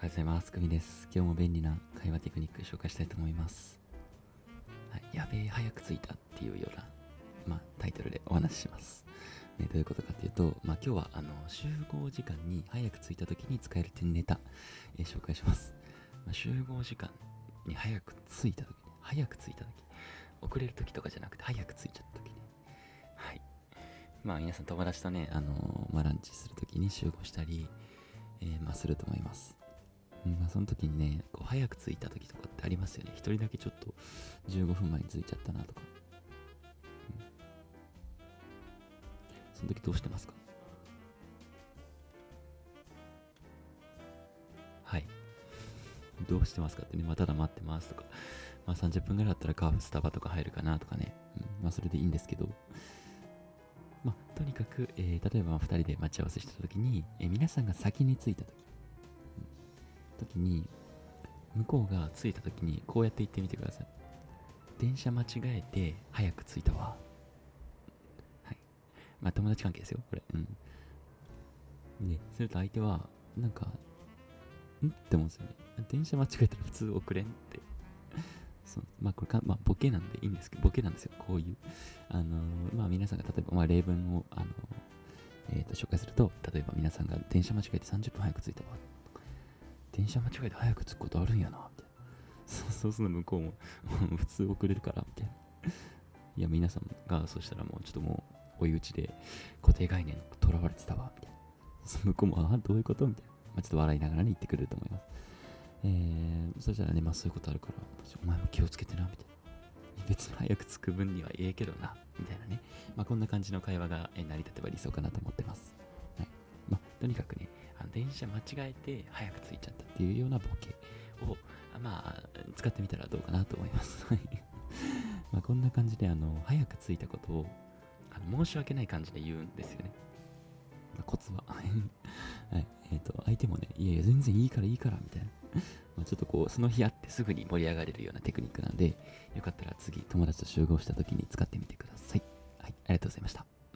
おはようございます。くみです。今日も便利な会話テクニック紹介したいと思います。はい、やべえ、早く着いたっていうような、まあ、タイトルでお話しします。ね、どういうことかっていうと、まあ、今日はあの集合時間に早く着いた時に使える点ネタ、えー紹介します。まあ、集合時間に早く着いた時ね、早く着いた時、遅れる時とかじゃなくて早く着いちゃった時ね。はい。まあ皆さん友達とね、あのーまあ、ランチする時に集合したり、えーまあ、すると思います。まあ、その時にね、こう早く着いた時とかってありますよね。一人だけちょっと15分前に着いちゃったなとか。その時どうしてますか？はい。どうしてますかってね、まあ、ただ待ってますとか、まあ、30分ぐらいだったらカーフスタバとか入るかなとかね、うん、まあそれでいいんですけど、まあ、とにかく、えー例えば2人で待ち合わせした時に、えー皆さんが先に着いた時、時に、向こうが着いた時にこうやって言ってみてください。電車間違えて早く着いたわ。はい。まあ友達関係ですよ、これ。うん。で、すると相手は、なんか、ん？って思うんですよね。電車間違えたら普通遅れんって。そまあこれか、まあ、ボケなんでいいんですけど、ボケなんですよ、こういう。あのーまあ皆さんが例えば、まあ例文を、あのーえーと紹介すると、例えば皆さんが電車間違えて30分早く着いたわ。電車間違えて早く着くことあるんやな、みたいな。そう すると向こうも、普通遅れるから、みたいな。いや、皆さんが、そしたらもうちょっともう、追い打ちで固定概念にとらわれてたわ、みたいな。そう向こうも、ああ、どういうこと？みたいな。まあ、ちょっと笑いながらね、言ってくれると思います。えー、そしたらね、まあそういうことあるから、お前も気をつけてな、みたいな。別に早く着く分にはええけどな、みたいなね。まあこんな感じの会話が成り立てば理想かなと思ってます。はい。まあとにかくね、電車間違えて早く着いちゃったっていうようなボケを、まあ、使ってみたらどうかなと思います。まこんな感じで、あの、早く着いたことを、あの申し訳ない感じで言うんですよね。まあコツは。はい。えっ、と、相手もね、いやいや、全然いいからいいから、みたいな。まちょっとこう、その日会ってすぐに盛り上がれるようなテクニックなんで、よかったら次、友達と集合した時に使ってみてください。はい。ありがとうございました。